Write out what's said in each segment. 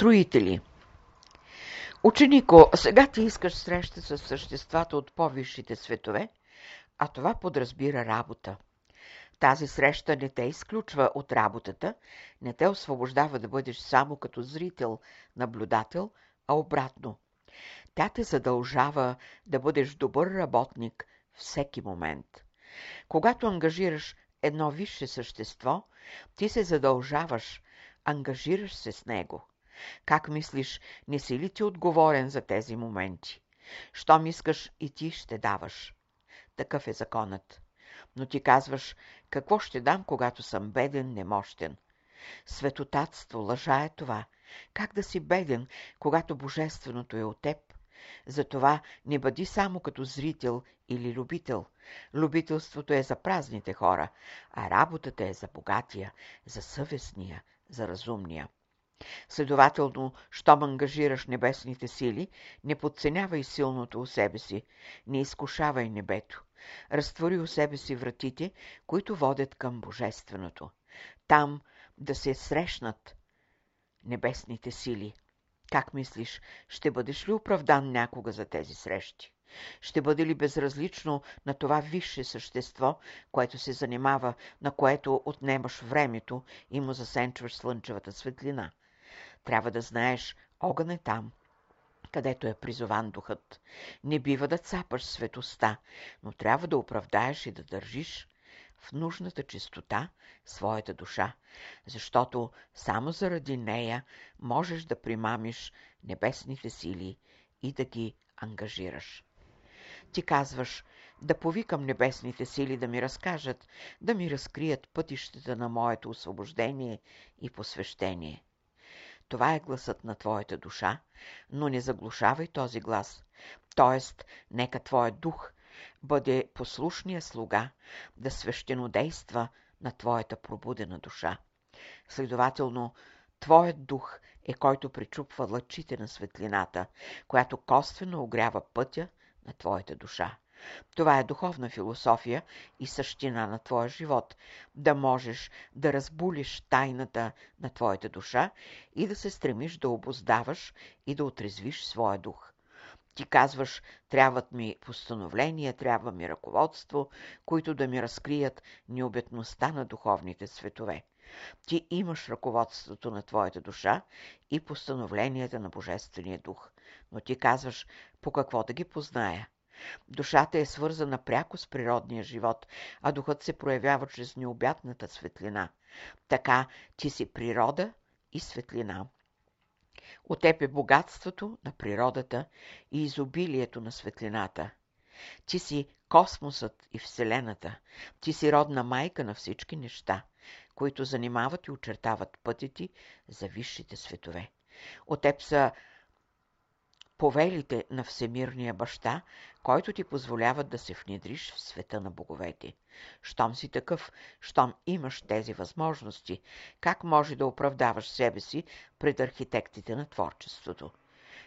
Строители Ученико, сега ти искаш среща с съществата от по-висшите светове, а това подразбира работа. Тази среща не те изключва от работата, не те освобождава да бъдеш само като зрител, наблюдател, а обратно. Тя те задължава да бъдеш добър работник всеки момент. Когато ангажираш едно висше същество, ти се задължаваш, ангажираш се с него. Как мислиш, не си ли ти отговорен за тези моменти? Щом искаш и ти ще даваш. Такъв е законът. Но ти казваш, какво ще дам, когато съм беден, немощен? Светотатство, лъжа е това. Как да си беден, когато Божественото е от теб? Затова не бъди само като зрител или любител. Любителството е за празните хора, а работата е за богатия, за съвестния, за разумния. Следователно, щом ангажираш небесните сили, не подценявай силното у себе си, не изкушавай небето. Разтвори у себе си вратите, които водят към Божественото. Там да се срещнат небесните сили. Как мислиш, ще бъдеш ли оправдан някога за тези срещи? Ще бъде ли безразлично на това висше същество, което се занимава, на което отнемаш времето и му засенчваш слънчевата светлина? Трябва да знаеш, огън е там, където е призован духът. Не бива да цапаш светоста, но трябва да оправдаеш и да държиш в нужната чистота своята душа, защото само заради нея можеш да примамиш небесните сили и да ги ангажираш. Ти казваш, да повикам небесните сили да ми разкажат, да ми разкрият пътищата на моето освобождение и посвещение. Това е гласът на твоята душа, но не заглушавай този глас. Тоест, нека твоят дух бъде послушния слуга да свещенодейства на твоята пробудена душа. Следователно, твоят дух е който причупва лъчите на светлината, която косвено огрява пътя на твоята душа. Това е духовна философия и същина на твоя живот, да можеш да разбулиш тайната на твоята душа и да се стремиш да обоздаваш и да отрезвиш своя дух. Ти казваш, трябват ми постановления, трябва ми ръководство, които да ми разкрият необетността на духовните светове. Ти имаш ръководството на твоята душа и постановленията на Божествения дух. Но ти казваш, по какво да ги позная? Душата е свързана пряко с природния живот, а духът се проявява чрез необятната светлина. Така ти си природа и светлина. От теб е богатството на природата и изобилието на светлината. Ти си космосът и Вселената. Ти си родна майка на всички неща, които занимават и очертават пътя за висшите светове. От теб са повелите на Всемирния баща, който ти позволяват да се внедриш в света на боговете. Щом си такъв, щом имаш тези възможности, как може да оправдаваш себе си пред архитектите на творчеството?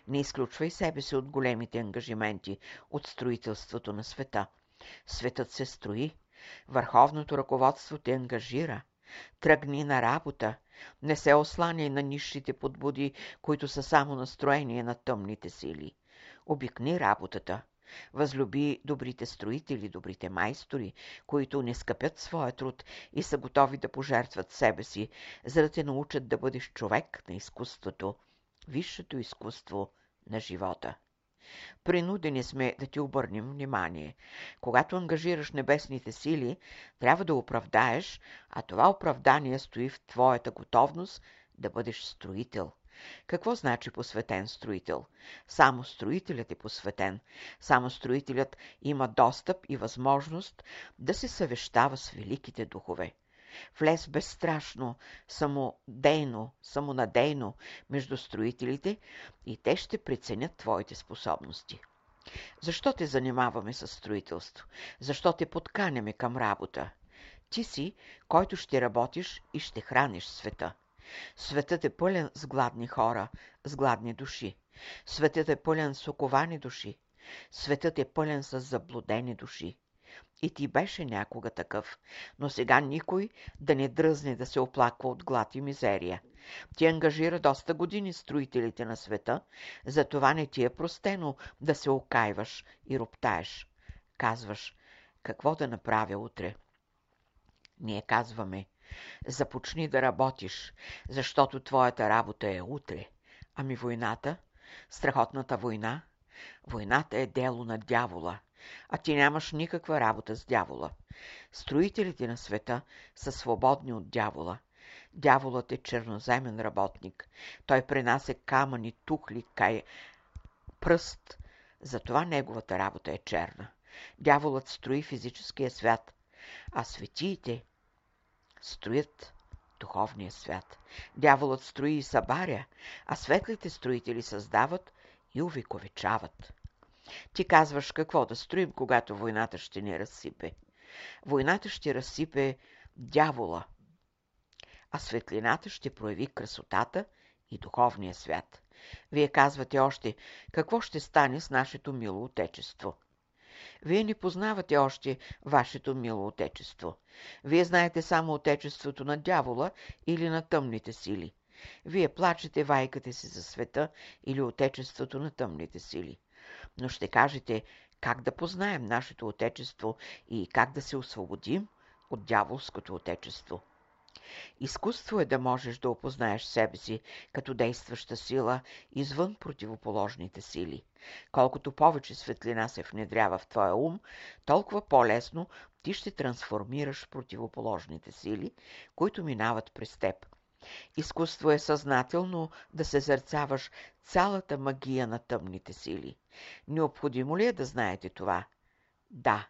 Не изключвай себе си от големите ангажименти, от строителството на света. Светът се строи, върховното ръководство те ангажира. Тръгни на работа, не се осланяй на нишите подбуди, които са само настроение на тъмните сили. Обикни работата. Възлюби добрите строители, добрите майстори, които не скъпят своя труд и са готови да пожертват себе си, за да те научат да бъдеш човек на изкуството, висшето изкуство на живота. Принудени сме да ти обърнем внимание. Когато ангажираш небесните сили, трябва да оправдаеш, а това оправдание стои в твоята готовност да бъдеш строител. Какво значи посветен строител? Само строителят е посветен. Само строителят има достъп и възможност да се съвещава с великите духове. Влез безстрашно, самодейно, самонадейно между строителите и те ще преценят твоите способности. Защо те занимаваме с строителство? Защо те подканяме към работа? Ти си, който ще работиш и ще храниш света. Светът е пълен с гладни хора, с гладни души. Светът е пълен с оковани души. Светът е пълен с заблудени души. И ти беше някога такъв, но сега никой да не дръзне да се оплаква от глад и мизерия. Ти ангажира доста години строителите на света, затова не ти е простено да се окайваш и роптаеш. Казваш, какво да направя утре? Ние казваме, започни да работиш, защото твоята работа е утре. Ами войната? Страхотната война? Войната е дело на дявола, а ти нямаш никаква работа с дявола. Строителите на света са свободни от дявола. Дяволът е черноземен работник. Той пренася камъни, тухли, кай, пръст. Затова неговата работа е черна. Дяволът строи физическия свят, а светиите строят духовния свят. Дяволът строи и събаря, а светлите строители създават и увековечават. Ти казваш какво да строим, когато войната ще ни разсипе. Войната ще разсипе дявола, а светлината ще прояви красотата и духовния свят. Вие казвате още, какво ще стане с нашето мило отечество? Вие не познавате още вашето мило отечество. Вие знаете само отечеството на дявола или на тъмните сили. Вие плачете вайкате си за света или отечеството на тъмните сили. Но ще кажете как да познаем нашето отечество и как да се освободим от дяволското отечество. Изкуство е да можеш да опознаеш себе си като действаща сила извън противоположните сили. Колкото повече светлина се внедрява в твоя ум, толкова по-лесно ти ще трансформираш противоположните сили, които минават през теб. Изкуство е съзнателно да се зърцаваш цялата магия на тъмните сили. Необходимо ли е да знаете това? Да,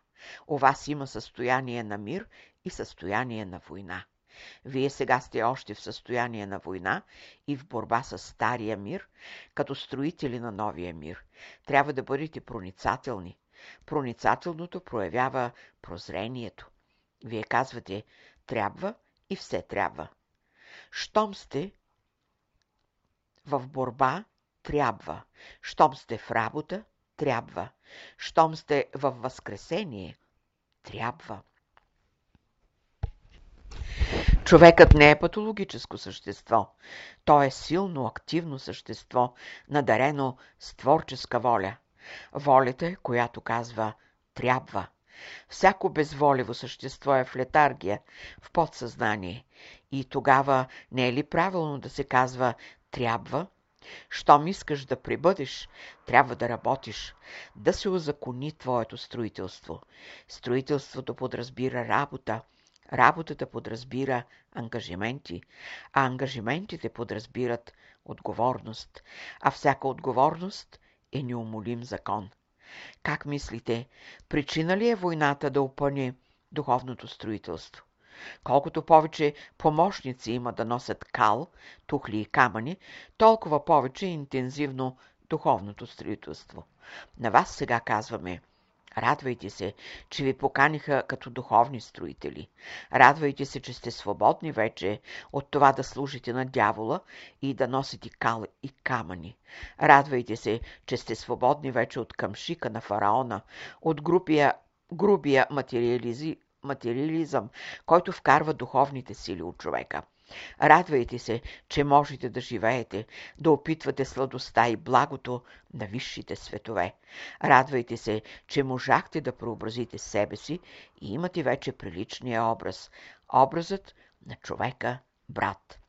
у вас има състояние на мир и състояние на война. Вие сега сте още в състояние на война и в борба с стария мир, като строители на новия мир. Трябва да бъдете проницателни. Проницателното проявява прозрението. Вие казвате, трябва и все трябва. Щом сте в борба, трябва. Щом сте в работа, трябва. Щом сте в възкресение, трябва. Човекът не е патологическо същество. Той е силно, активно същество, надарено с творческа воля. Волята, която казва «трябва». Всяко безволево същество е в летаргия, в подсъзнание. И тогава не е ли правилно да се казва «трябва»? Щом искаш да прибъдеш, трябва да работиш, да се озакони твоето строителство. Строителството подразбира работа, Работата подразбира ангажименти, а ангажиментите подразбират отговорност, а всяка отговорност е неумолим закон. Как мислите, причина ли е войната да опъне духовното строителство? Колкото повече помощници има да носят кал, тухли и камъни, толкова повече интензивно духовното строителство. На вас сега казваме – Радвайте се, че ви поканиха като духовни строители. Радвайте се, че сте свободни вече от това да служите на дявола и да носите кал и камъни. Радвайте се, че сте свободни вече от къмшика на фараона, от групия, грубия материализи, материализъм, който вкарва духовните сили от човека. Радвайте се, че можете да живеете, да опитвате сладостта и благото на висшите светове. Радвайте се, че можахте да преобразите себе си и имате вече приличния образ. Образът на човека брат.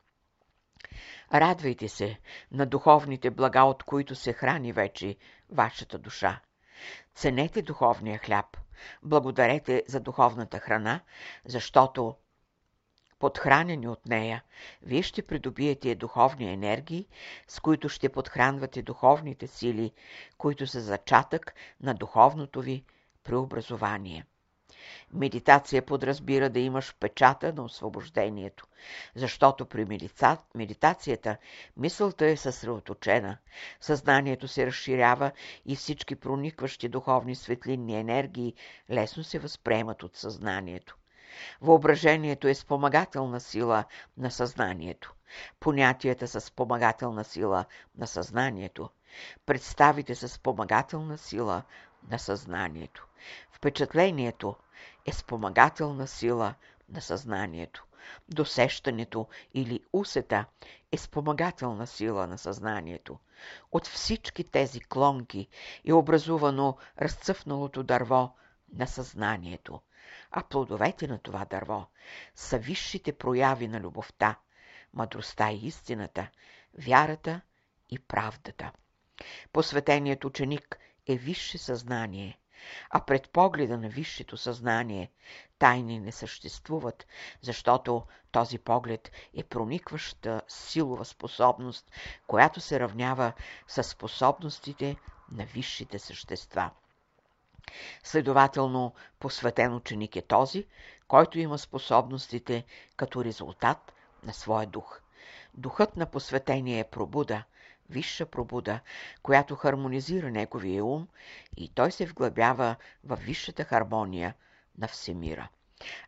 Радвайте се на духовните блага, от които се храни вече вашата душа. Ценете духовния хляб. Благодарете за духовната храна, защото подхранени от нея, вие ще придобиете духовни енергии, с които ще подхранвате духовните сили, които са зачатък на духовното ви преобразование. Медитация подразбира да имаш печата на освобождението, защото при медитацията мисълта е съсредоточена, съзнанието се разширява и всички проникващи духовни светлинни енергии лесно се възприемат от съзнанието. Въображението е спомагателна сила на съзнанието. Понятията са спомагателна сила на съзнанието. Представите са спомагателна сила на съзнанието. Впечатлението е спомагателна сила на съзнанието. Досещането или усета е спомагателна сила на съзнанието. От всички тези клонки е образувано разцъфналото дърво на съзнанието, а плодовете на това дърво са висшите прояви на любовта, мъдростта и истината, вярата и правдата. Посветеният ученик е висше съзнание, а пред погледа на висшето съзнание тайни не съществуват, защото този поглед е проникваща силова способност, която се равнява с способностите на висшите същества. Следователно, посветен ученик е този, който има способностите като резултат на своя дух. Духът на посветение е пробуда, висша пробуда, която хармонизира неговия ум и той се вглъбява в висшата хармония на всемира.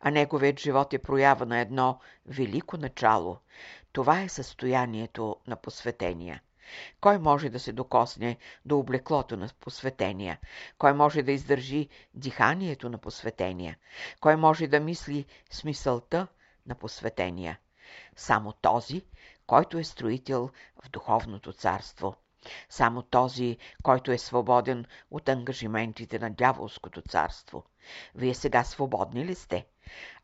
А неговият живот е проява на едно велико начало. Това е състоянието на посветения. Кой може да се докосне до облеклото на посветения? Кой може да издържи диханието на посветения? Кой може да мисли смисълта на посветения? Само този, който е строител в духовното царство. Само този, който е свободен от ангажиментите на дяволското царство. Вие сега свободни ли сте?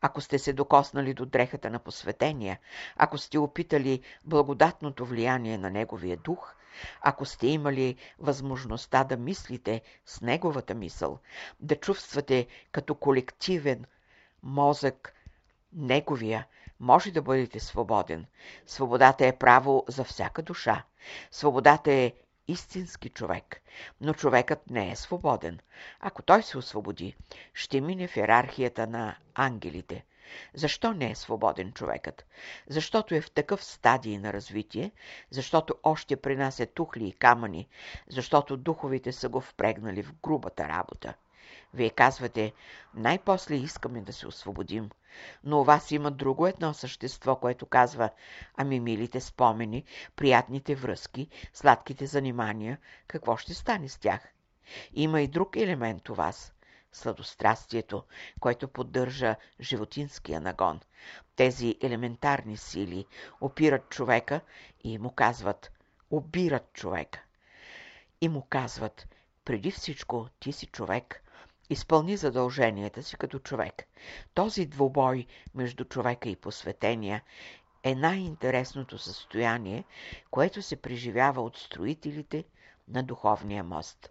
Ако сте се докоснали до дрехата на посветения, ако сте опитали благодатното влияние на Неговия дух, ако сте имали възможността да мислите с Неговата мисъл, да чувствате като колективен мозък Неговия, може да бъдете свободен. Свободата е право за всяка душа. Свободата е истински човек, но човекът не е свободен. Ако той се освободи, ще мине в иерархията на ангелите. Защо не е свободен човекът? Защото е в такъв стадий на развитие, защото още при нас е тухли и камъни, защото духовите са го впрегнали в грубата работа. Вие казвате, най-после искаме да се освободим. Но у вас има друго едно същество, което казва, ами милите спомени, приятните връзки, сладките занимания, какво ще стане с тях? Има и друг елемент у вас – сладострастието, което поддържа животинския нагон. Тези елементарни сили опират човека и му казват – обират човека. И му казват – преди всичко ти си човек, изпълни задълженията си като човек. Този двубой между човека и посветения е най-интересното състояние, което се преживява от строителите на духовния мост.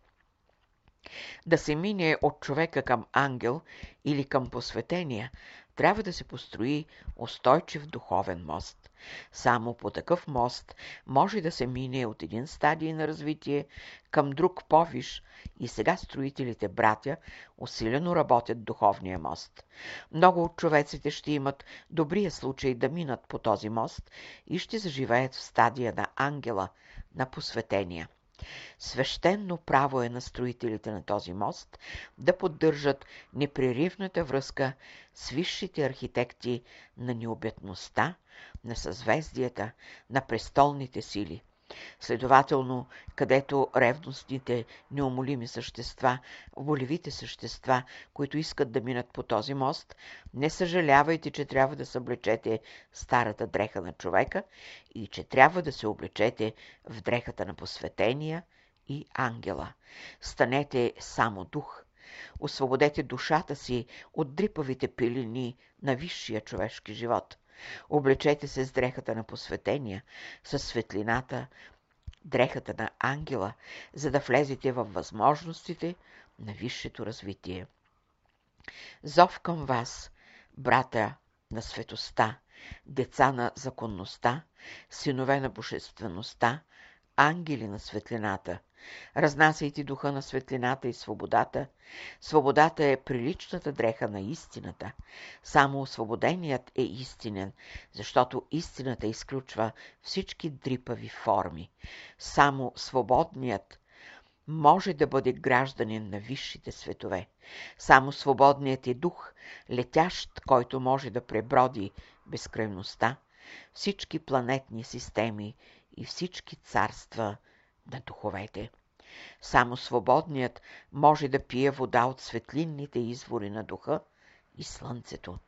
Да се мине от човека към ангел или към посветения, трябва да се построи устойчив духовен мост. Само по такъв мост може да се мине от един стадий на развитие към друг повиш и сега строителите братя усилено работят духовния мост. Много от човеците ще имат добрия случай да минат по този мост и ще заживеят в стадия на ангела, на посветения. Свещенно право е на строителите на този мост да поддържат непреривната връзка с висшите архитекти на необятността, на съзвездията, на престолните сили – Следователно, където ревностните, неумолими същества, волевите същества, които искат да минат по този мост, не съжалявайте, че трябва да съблечете старата дреха на човека и че трябва да се облечете в дрехата на посветения и ангела. Станете само дух. Освободете душата си от дрипавите пилини на висшия човешки живот – Облечете се с дрехата на посветения, с светлината, дрехата на ангела, за да влезете във възможностите на висшето развитие. Зов към вас, брата на светоста, деца на законността, синове на божествеността, ангели на светлината – Разнасяйте духа на светлината и свободата. Свободата е приличната дреха на истината. Само освободеният е истинен, защото истината изключва всички дрипави форми. Само свободният може да бъде гражданин на висшите светове. Само свободният е дух, летящ, който може да преброди безкрайността, всички планетни системи и всички царства – на духовете. Само свободният може да пие вода от светлинните извори на духа и слънцето.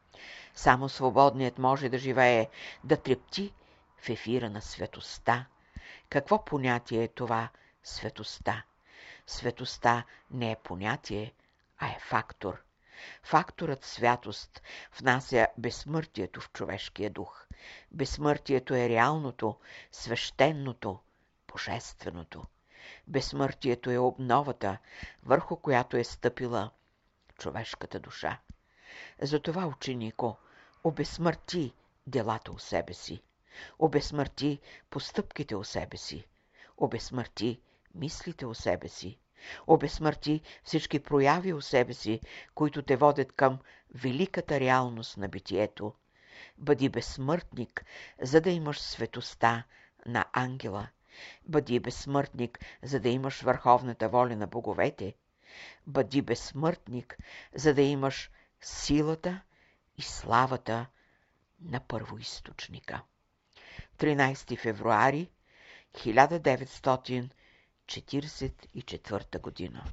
Само свободният може да живее, да трепти в ефира на светоста. Какво понятие е това светоста? Светоста не е понятие, а е фактор. Факторът святост внася безсмъртието в човешкия дух. Безсмъртието е реалното, свещеното, божественото. Безсмъртието е обновата, върху която е стъпила човешката душа. Затова, ученико, обесмърти делата у себе си, обесмърти постъпките у себе си, обесмърти мислите у себе си, обесмърти всички прояви у себе си, които те водят към великата реалност на битието. Бъди безсмъртник, за да имаш светоста на ангела. Бъди безсмъртник, за да имаш върховната воля на боговете. Бъди безсмъртник, за да имаш силата и славата на първоисточника. 13 февруари 1944 година